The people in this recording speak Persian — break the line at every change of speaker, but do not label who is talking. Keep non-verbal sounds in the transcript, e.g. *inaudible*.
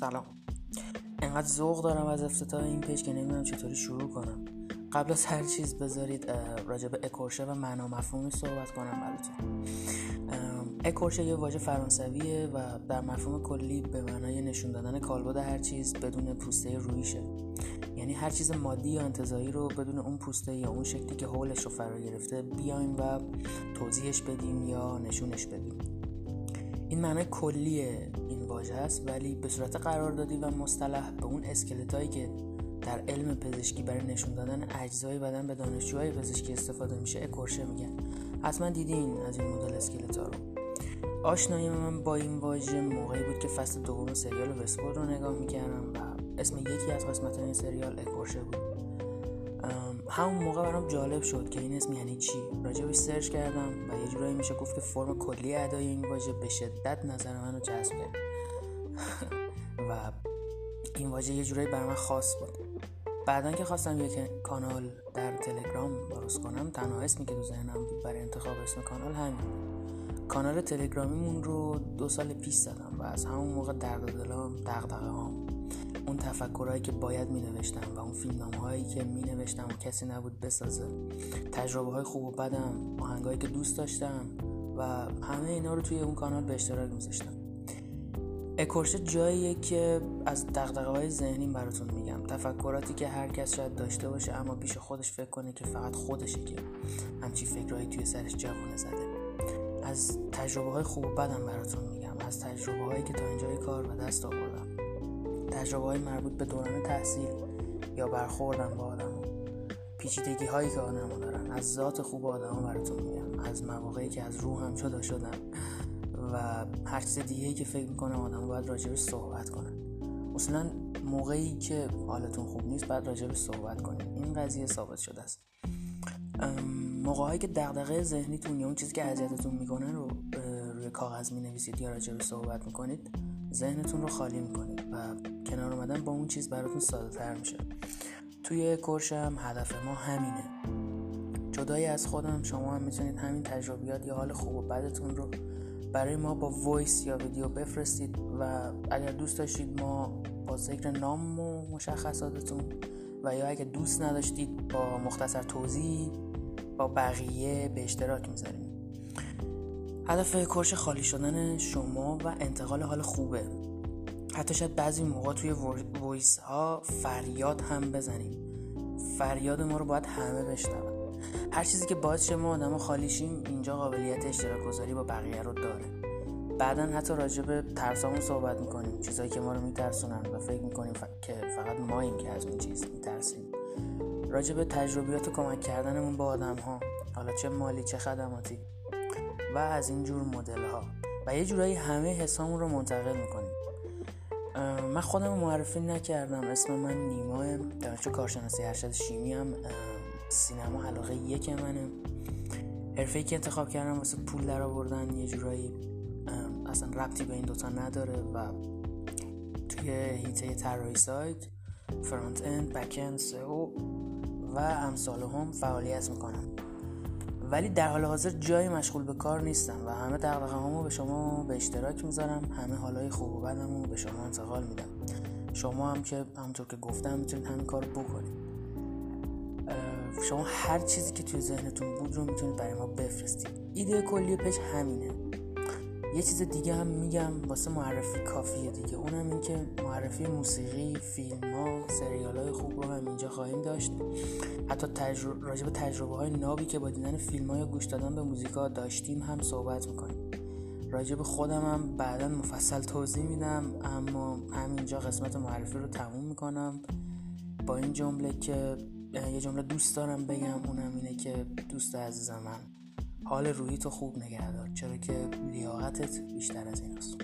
سلام. انقدر ذوق دارم از افتتاح این پیج که نمی‌دونم چطوری شروع کنم. قبل از هر چیز بذارید راجع به اکورشه و معنا مفهومی صحبت کنم براتون. اکورشه یه واژه فرانسویه و در مفهوم کلی به معنای نشون دادن کالبد هر چیز بدون پوسته رویشه. یعنی هر چیز مادی یا انتظایی رو بدون اون پوسته یا اون شکلی که حولش رو فرا گرفته بیایم و توضیحش بدیم یا نشونش بدیم. این معنای کلی این واژه است ولی به صورت قراردادی و مصطلح به اون اسکلتایی که در علم پزشکی برای نشون دادن اجزای بدن به دانشجوهای پزشکی استفاده میشه اکورشه میگن. حتما دیدین از این مدل اسکلتا رو. آشنایی من با این واژه موقعی بود که فصل دوم سریال وستورد رو نگاه می‌کردم و اسم یکی از قسمت این سریال اکورشه بود. همون موقع برام جالب شد که این اسم یعنی چی. راجبش سرچ کردم و یه جورایی میشه گفت که فرم کلی ادای این واژه به شدت نظر منو جذب کرد. *laughs* و این واژه یه جورایی بر من خاص بود. بعدا که خواستم یک کانال در تلگرام درست کنم تنها اسمی که تو ذهنم بود برای انتخاب اسم کانال همین. کانال تلگرامیمون رو دو سال پیش زدم و از همون موقع درد دلام دغدغه هام اون تفکرهایی که باید می نوشتم و اون فیلم هایی که می نوشتم و کسی نبود بسازه. تجربه های خوب و بدم آهنگایی که دوست داشتم و همه اینا رو توی اون کانال به اشتراک میذاشتم. اکورشه جاییه که از دقدقه های ذهنی براتون میگم. تفکراتی که هر کس شاید داشته باشه اما پیش خودش فکر کنه که فقط خودشه که همچی فکرهایی توی سرش جوانه زده. از تجربه های خوب بدم براتون میگم. از تجربه هایی که تا اینجای کار و دست آوردم. تجربه های مربوط به دوران تحصیل یا برخوردم با آدم. پیچیدگی هایی که آدم دارن. از ذات خوب آدم براتون میگم. از مواقعی که از روحم جدا شدم و هر چیز دیگه که فکر می‌کنم آدم باید راجبش صحبت کنن اصلا موقعی که حالتون خوب نیست باید راجبش صحبت کنید. این قضیه ثابت شده است. موقعی که دغدغه ذهنیتون یا اون چیزی که اذیتتون می‌کنه رو روی کاغذ می نویسید یا راجبش صحبت می‌کنید ذهنتون رو خالی می‌کنید و کنار اومدن با اون چیز براتون ساده تر میشه. توی کورشم هدف ما همینه. جدایی از خودم شما هم می‌تونید همین تجربیات یا حال خوب و بدتون رو برای ما با وایس یا ویدیو بفرستید و اگر دوست داشتید ما با ذکر نام و مشخصاتتون و یا اگر دوست نداشتید با مختصر توضیح با بقیه به اشتراک می‌ذاریم. هدف کورش خالی شدن شما و انتقال حال خوبه. حتی شاید بعضی موقع توی وایس ها فریاد هم بزنیم. فریاد ما رو باید همه بشنون. هر چیزی که باعث شه ما آدم خالیشیم اینجا قابلیت اشتراک گذاری با بقیه رو داره. بعدا حتی راجع به ترسامون صحبت می‌کنیم. چیزایی که ما رو میترسونن و فکر می‌کنیم که فقط ما این که از اون چیز میترسیم. راجع به تجربیات و کمک کردنمون با آدم ها حالا چه مالی چه خدماتی. و از این جور مدل ها و یه جورایی همه حسامون رو منتقل می‌کنیم. من خودم معرفی نکردم. اسم من نیما دانشجو کارشناسی ارشد شیمی هم سینما علاقه یک منه. حرفه که انتخاب کردم واسه پول در آوردن یه جورایی اصلا ربطی به این دوتا نداره و توی هیته طراحی سایت فرانت اند بک اند سئو و امثال هم فعالیت می‌کنم. ولی در حال حاضر جایی مشغول به کار نیستم و همه دقدقه همو به شما به اشتراک می‌ذارم همه حالای خوب و بدمو به شما انتقال میدم. شما هم که همونطور که گفتم می‌تونید همین کار بکنید. شما هر چیزی که توی ذهنتون بود رو می‌تونید برای ما بفرستید. ایده کلی پیج همینه. یه چیز دیگه هم میگم واسه معرفی کافیه دیگه. اونم این که معرفی موسیقی فیلم ها سریال های خوب رو هم اینجا خواهیم داشت. حتی تجربه راجع به تجربه های نابی که با دیدن فیلم ها یا گوش دادن به موزیکا داشتیم هم صحبت می‌کنیم. راجع به خودم هم بعدا مفصل توضیح میدم اما همینجا قسمت معرفی رو تموم می‌کنم. با این جمله که یه جمله دوست دارم بگم اونم اینه که دوست عزیز من حال روحی تو خوب نگه دار چرا که لیاقتت بیشتر از این است.